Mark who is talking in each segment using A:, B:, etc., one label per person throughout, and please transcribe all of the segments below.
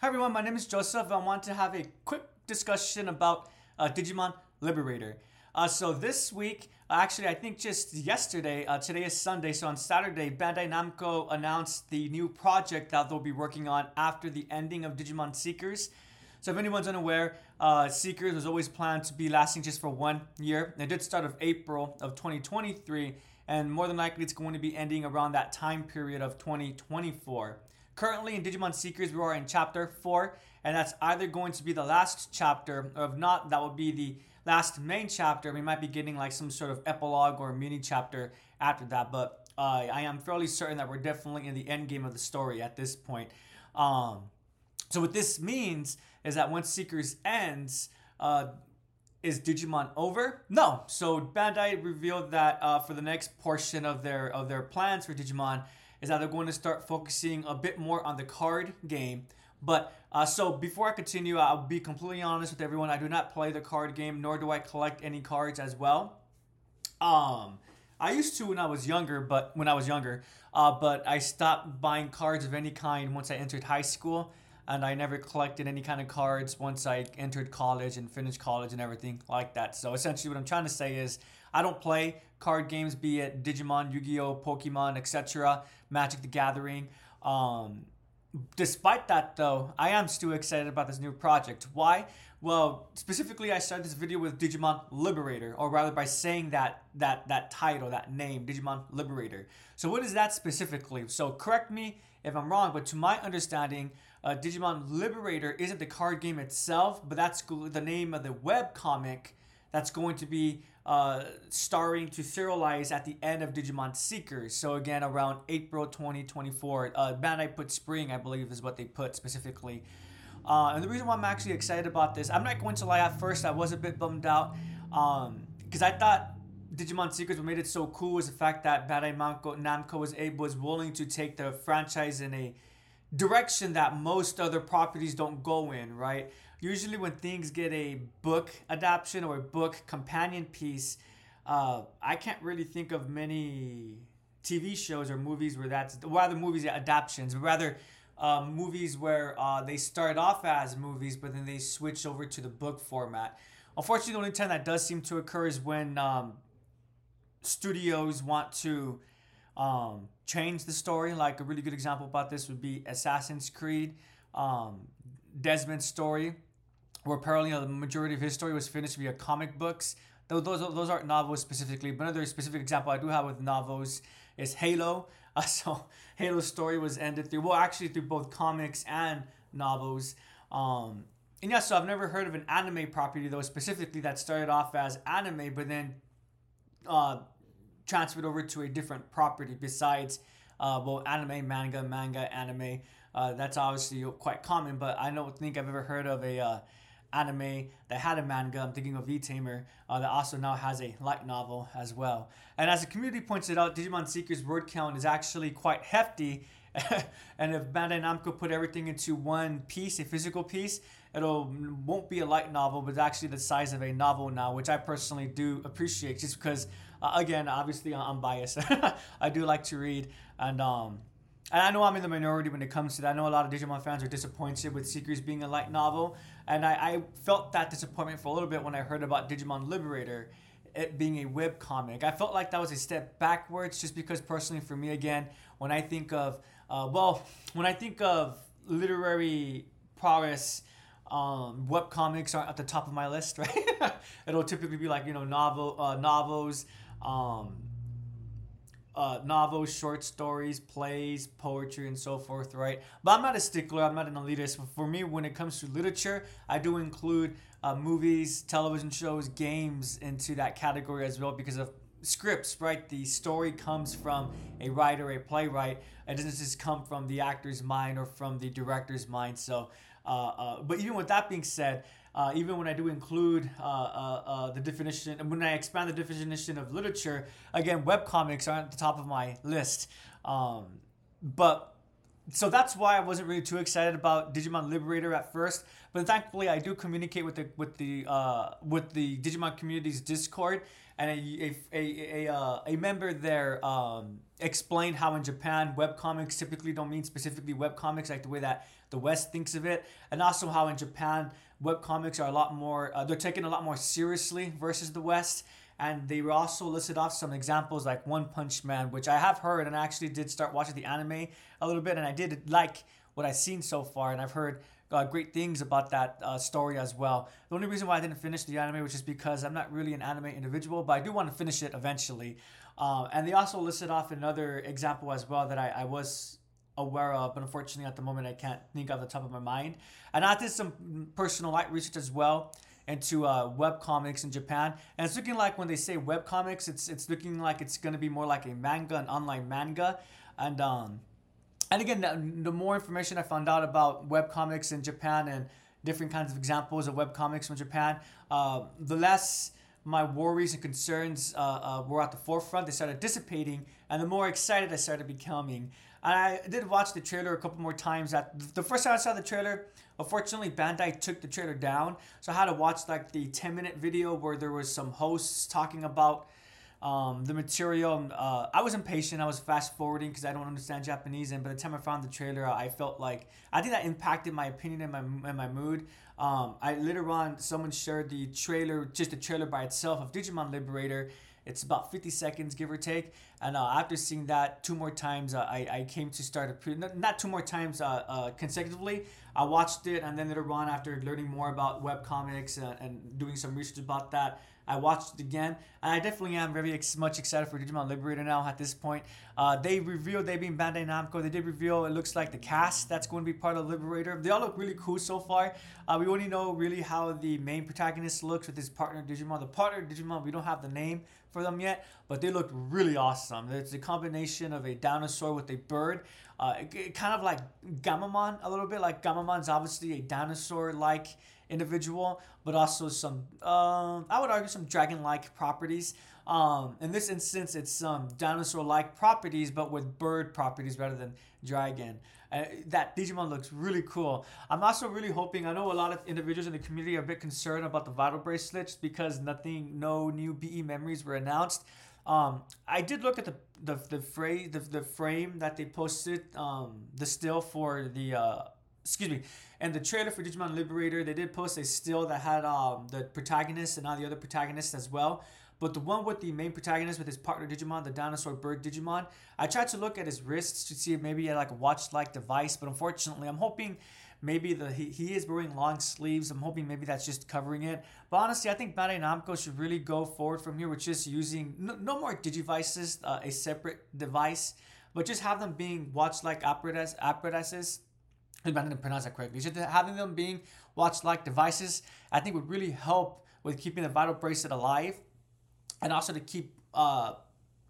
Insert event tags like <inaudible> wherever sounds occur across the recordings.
A: Hi everyone, my name is Joseph. I want to have a quick discussion about uh, Digimon Liberator. Uh, so this week, actually, I think just yesterday, uh, today is Sunday, so on Saturday, Bandai Namco announced the new project that they'll be working on after the ending of Digimon Seekers. So if anyone's unaware, uh, Seekers was always planned to be lasting just for one year. It did start of April of 2023, and more than likely it's going to be ending around that time period of 2024. Currently in Digimon Seekers, we are in chapter 4, and that's either going to be the last chapter, or if not, that will be the last main chapter. We might be getting like some sort of epilogue or mini chapter after that, but uh, I am fairly certain that we're definitely in the end game of the story at this point. Um, so what this means is that once Seekers ends, uh, is Digimon over? No. So Bandai revealed that uh, for the next portion of their of their plans for Digimon, is that they're going to start focusing a bit more on the card game. But uh, so before I continue, I'll be completely honest with everyone. I do not play the card game, nor do I collect any cards as well. Um, I used to when I was younger, but when I was younger, uh, but I stopped buying cards of any kind once I entered high school, and I never collected any kind of cards once I entered college and finished college and everything like that. So essentially, what I'm trying to say is I don't play card games, be it Digimon, Yu-Gi-Oh, Pokemon, etc., Magic the Gathering. Um, despite that, though, I am still excited about this new project. Why? Well, specifically, I started this video with Digimon Liberator, or rather by saying that that that title, that name, Digimon Liberator. So, what is that specifically? So, correct me if I'm wrong, but to my understanding, uh, Digimon Liberator isn't the card game itself, but that's the name of the web comic that's going to be uh, starting to serialize at the end of Digimon Seekers. So again, around April 2024. Uh, Bandai put spring, I believe, is what they put specifically. Uh, and the reason why I'm actually excited about this, I'm not going to lie. At first, I was a bit bummed out because um, I thought Digimon Seekers what made it so cool was the fact that Bandai Namco, Namco was able was willing to take the franchise in a direction that most other properties don't go in, right? usually when things get a book adaptation or a book companion piece, uh, I can't really think of many TV shows or movies where that's rather movies adaptations, but rather uh, movies where uh, they start off as movies, but then they switch over to the book format. Unfortunately, the only time that does seem to occur is when um, studios want to um, change the story. Like a really good example about this would be Assassin's Creed, um, Desmond's story where apparently the majority of his story was finished via comic books. Those, those, those aren't novels specifically, but another specific example I do have with novels is Halo. Uh, <laughs> so Halo's story was ended through, well, actually through both comics and novels. Um, and yeah, so I've never heard of an anime property though specifically that started off as anime, but then uh, transferred over to a different property besides uh, well, anime, manga, manga, anime. Uh, that's obviously quite common, but I don't think I've ever heard of a uh, anime that had a manga. I'm thinking of V Tamer uh, that also now has a light novel as well. And as the community points it out, Digimon Seeker's word count is actually quite hefty. <laughs> and if Bandai Namco put everything into one piece, a physical piece, it'll won't be a light novel, but actually the size of a novel now, which I personally do appreciate, just because, uh, again, obviously I'm biased. <laughs> I do like to read, and um, and I know I'm in the minority when it comes to that. I know a lot of Digimon fans are disappointed with Seekers being a light novel, and I, I felt that disappointment for a little bit when I heard about Digimon Liberator, it being a web comic. I felt like that was a step backwards, just because personally, for me, again, when I think of, uh, well, when I think of literary prowess, um, web comics aren't at the top of my list, <laughs> right? It'll typically be like you know novel uh, novels. Um, uh, novels, short stories, plays, poetry, and so forth, right? But I'm not a stickler, I'm not an elitist. For me, when it comes to literature, I do include uh, movies, television shows, games into that category as well because of scripts, right? The story comes from a writer, a playwright. It doesn't just come from the actor's mind or from the director's mind. So, uh, uh, but even with that being said, uh, even when I do include uh, uh, uh, the definition, when I expand the definition of literature, again, webcomics aren't at the top of my list. Um, but so that's why I wasn't really too excited about Digimon Liberator at first. But thankfully, I do communicate with the with the uh, with the Digimon community's Discord, and a a a, a, uh, a member there um, explained how in Japan webcomics typically don't mean specifically webcomics like the way that the West thinks of it, and also how in Japan webcomics are a lot more uh, they're taken a lot more seriously versus the West. And they also listed off some examples like One Punch Man, which I have heard and I actually did start watching the anime a little bit, and I did like what I've seen so far, and I've heard uh, great things about that uh, story as well. The only reason why I didn't finish the anime was just because I'm not really an anime individual, but I do want to finish it eventually. Uh, and they also listed off another example as well that I, I was aware of, but unfortunately at the moment I can't think off the top of my mind. And I did some personal light research as well into uh, web comics in Japan, and it's looking like when they say web comics, it's it's looking like it's gonna be more like a manga, an online manga, and um, and again, the, more information I found out about web comics in Japan and different kinds of examples of web comics from Japan, uh, the less my worries and concerns uh, uh, were at the forefront. They started dissipating, and the more excited I started becoming. And I did watch the trailer a couple more times. At the first time I saw the trailer, unfortunately Bandai took the trailer down, so I had to watch like the 10 minute video where there was some hosts talking about um, the material. Uh, I was impatient. I was fast forwarding because I don't understand Japanese, and by the time I found the trailer, I felt like I think that impacted my opinion and my and my mood. Um, I later on someone shared the trailer, just the trailer by itself of Digimon Liberator. It's about 50 seconds, give or take. And uh, after seeing that two more times, uh, I, I came to start a pre- not two more times uh, uh, consecutively. I watched it, and then later on, after learning more about web comics and, and doing some research about that, I watched it again, and I definitely am very ex- much excited for Digimon Liberator now at this point. Uh, they revealed, they being Bandai Namco, they did reveal it looks like the cast that's going to be part of Liberator. They all look really cool so far. Uh, we only know really how the main protagonist looks with his partner Digimon. The partner Digimon, we don't have the name for them yet, but they look really awesome. It's a combination of a dinosaur with a bird. Uh, it, it kind of like Gamamon a little bit. Like Gamamon's obviously a dinosaur like individual, but also some, uh, I would argue, some dragon like properties. Um, in this instance, it's some dinosaur like properties, but with bird properties rather than dragon. Uh, that Digimon looks really cool. I'm also really hoping. I know a lot of individuals in the community are a bit concerned about the vital bracelets because nothing, no new BE memories were announced. Um, I did look at the the the frame the, the frame that they posted um, the still for the uh, excuse me and the trailer for Digimon Liberator they did post a still that had um, the protagonist and all the other protagonists as well. But the one with the main protagonist with his partner Digimon, the dinosaur bird Digimon, I tried to look at his wrists to see if maybe he had like a watch-like device, but unfortunately, I'm hoping maybe the he, he is wearing long sleeves. I'm hoping maybe that's just covering it. But honestly, I think Bandai Namco should really go forward from here with just using no, no more Digivices, uh, a separate device, but just have them being watch-like apparatus, apparatuses if I didn't pronounce that correctly. Just having them being watch-like devices, I think would really help with keeping the vital bracelet alive, and also to keep uh,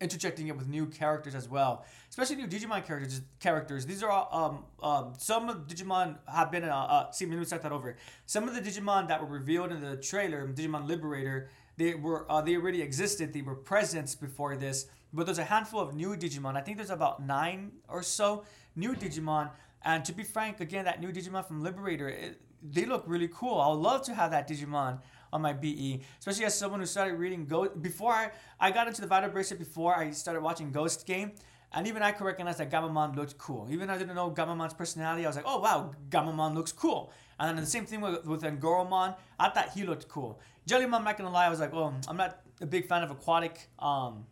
A: interjecting it with new characters as well, especially new Digimon characters. Characters. These are all, um, um, some of Digimon have been. Uh, uh, see, let me start that over. Some of the Digimon that were revealed in the trailer, Digimon Liberator, they were uh, they already existed. They were presents before this, but there's a handful of new Digimon. I think there's about nine or so new Digimon and to be frank, again, that new Digimon from Liberator, it, they look really cool. I would love to have that Digimon on my BE, especially as someone who started reading Ghost. Before I, I got into the Vital Bracelet, before I started watching Ghost Game, and even I could recognize that Gamamon looked cool. Even I didn't know Gamamon's personality, I was like, oh wow, Gamamon looks cool. And then the same thing with, with Angoramon, I thought he looked cool. Jellymon, I'm not gonna lie, I was like, oh, I'm not a big fan of aquatic um,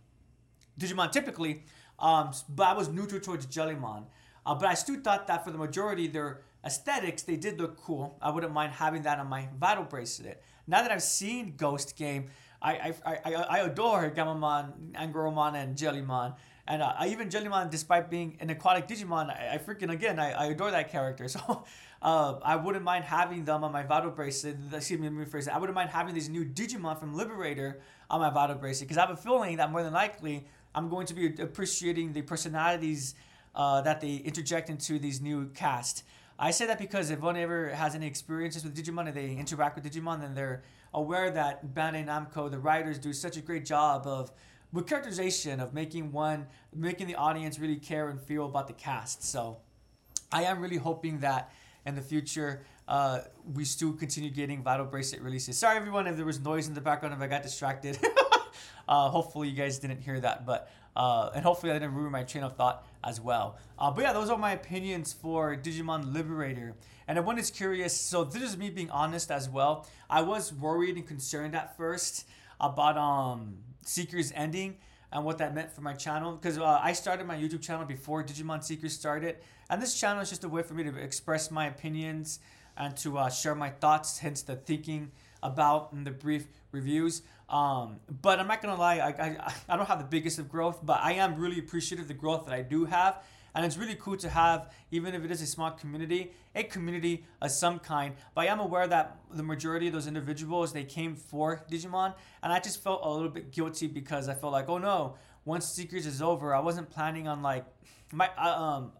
A: Digimon typically, um, but I was neutral towards Jellymon. Uh, but I still thought that for the majority, their aesthetics, they did look cool. I wouldn't mind having that on my Vital bracelet. Now that I've seen Ghost Game, I I, I, I adore Gamamon, Angoramon, and Jellymon. And uh, I even Jellymon, despite being an aquatic Digimon, I, I freaking, again, I, I adore that character. <laughs> So uh, I wouldn't mind having them on my Vital bracelet. Excuse me, let me rephrase it. I wouldn't mind having these new Digimon from Liberator on my Vital bracelet because I have a feeling that more than likely I'm going to be appreciating the personalities uh, that they interject into these new cast. I say that because if one ever has any experiences with Digimon and they interact with Digimon, then they're aware that Bandai Namco, the writers, do such a great job of with characterization of making one making the audience really care and feel about the cast. So I am really hoping that in the future uh, we still continue getting Vital Bracelet releases. Sorry everyone if there was noise in the background if I got distracted. <laughs> Uh, hopefully you guys didn't hear that, but uh, and hopefully I didn't ruin my train of thought as well. Uh, but yeah, those are my opinions for Digimon Liberator. And if one is curious, so this is me being honest as well. I was worried and concerned at first about um Seekers ending and what that meant for my channel because uh, I started my YouTube channel before Digimon Seekers started, and this channel is just a way for me to express my opinions and to uh, share my thoughts, hence the thinking about in the brief reviews. Um, but I'm not gonna lie, I, I, I don't have the biggest of growth, but I am really appreciative of the growth that I do have. And it's really cool to have, even if it is a small community, a community of some kind. But I am aware that the majority of those individuals, they came for Digimon. And I just felt a little bit guilty because I felt like, oh no, once Seekers is over, I wasn't planning on like, my, um,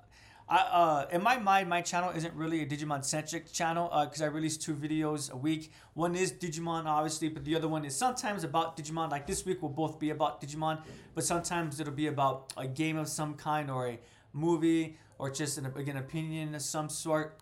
A: I, uh, in my mind, my channel isn't really a Digimon centric channel because uh, I release two videos a week. One is Digimon, obviously, but the other one is sometimes about Digimon. Like this week will both be about Digimon, but sometimes it'll be about a game of some kind or a movie or just an, again opinion of some sort.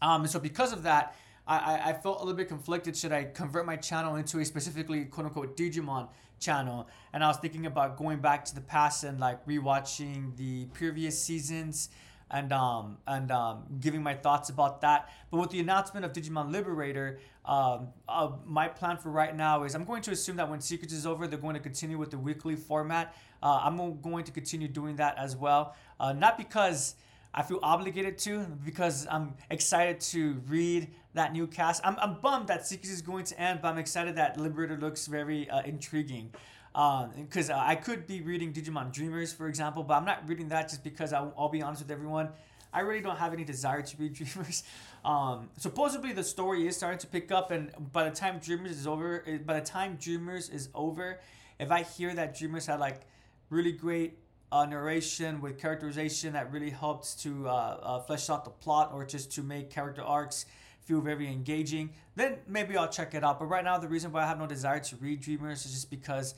A: Um, and so because of that, I, I felt a little bit conflicted. Should I convert my channel into a specifically quote unquote Digimon channel? And I was thinking about going back to the past and like rewatching the previous seasons and um and um giving my thoughts about that. But with the announcement of Digimon Liberator, um, uh, my plan for right now is I'm going to assume that when Seekers is over, they're going to continue with the weekly format. Uh, I'm going to continue doing that as well, uh, not because. I feel obligated to because I'm excited to read that new cast. I'm, I'm bummed that Seekers is going to end, but I'm excited that Liberator looks very uh, intriguing because um, I could be reading Digimon Dreamers, for example, but I'm not reading that just because I, will be honest with everyone. I really don't have any desire to read <laughs> Dreamers. Um, supposedly the story is starting to pick up, and by the time Dreamers is over, eh, by the time Dreamers is over, if I hear that Dreamers had like really great uh, narration with characterization that really helps to uh, uh, flesh out the plot or just to make character arcs feel very engaging, then maybe I'll check it out. But right now, the reason why I have no desire to read Dreamers is just because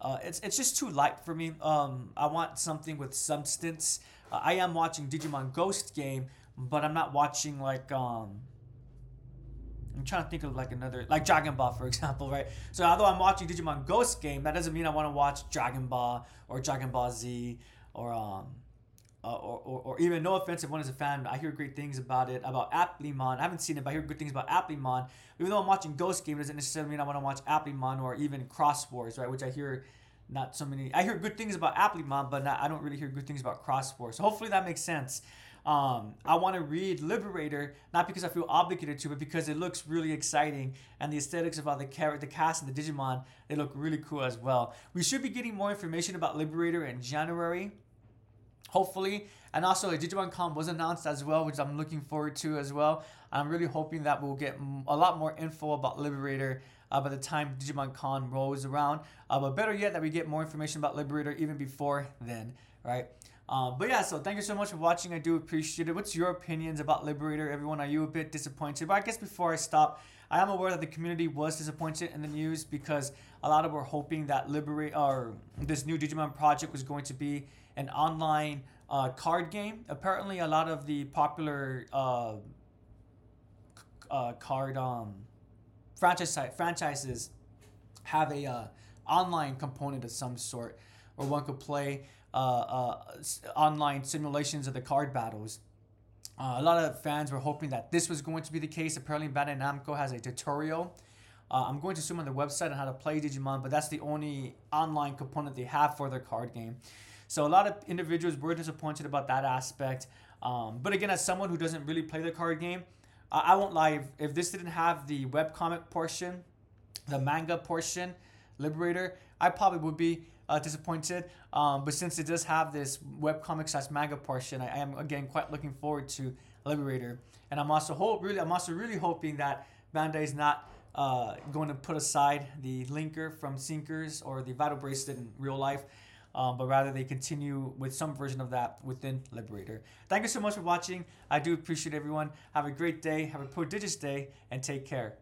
A: uh, it's it's just too light for me. Um, I want something with substance. Uh, I am watching Digimon Ghost Game, but I'm not watching like um. I'm trying to think of like another like Dragon Ball for <laughs> example, right? So although I'm watching Digimon Ghost Game, that doesn't mean I want to watch Dragon Ball or Dragon Ball Z or um uh, or, or, even no offense if one is a fan, I hear great things about it, about Applimon. I haven't seen it, but I hear good things about Applimon. Even though I'm watching Ghost Game, doesn't necessarily mean I want to watch Applimon or even Cross Wars, right? Which I hear not so many. I hear good things about Applimon, but not, I don't really hear good things about Cross Wars. So hopefully that makes sense. Um, I want to read Liberator not because I feel obligated to, but because it looks really exciting and the aesthetics of all the character, the cast, and the Digimon they look really cool as well. We should be getting more information about Liberator in January hopefully. And also, a Digimon Con was announced as well, which I'm looking forward to as well. I'm really hoping that we'll get a lot more info about Liberator uh, by the time Digimon Con rolls around. Uh, but better yet, that we get more information about Liberator even before then, right? Um, but yeah, so thank you so much for watching. I do appreciate it. What's your opinions about Liberator? Everyone, are you a bit disappointed? But I guess before I stop, I am aware that the community was disappointed in the news because a lot of were hoping that Liberator this new Digimon project was going to be an online uh, card game. Apparently, a lot of the popular uh, uh, card um, franchise franchises have a uh, online component of some sort, where one could play uh, uh, online simulations of the card battles. Uh, a lot of fans were hoping that this was going to be the case. Apparently, Bandai Namco has a tutorial. Uh, I'm going to assume on their website on how to play Digimon, but that's the only online component they have for their card game. So a lot of individuals were disappointed about that aspect. Um, but again, as someone who doesn't really play the card game, I won't lie. If, if this didn't have the webcomic portion, the manga portion, Liberator, I probably would be uh, disappointed. Um, but since it does have this webcomic slash manga portion, I, I, am again quite looking forward to Liberator. And I'm also hope really I'm also really hoping that Bandai is not uh, going to put aside the linker from Seekers or the Vital Bracelet in real life um, but rather they continue with some version of that within Liberator. Thank you so much for watching. I do appreciate everyone. Have a great day, have a prodigious day, and take care.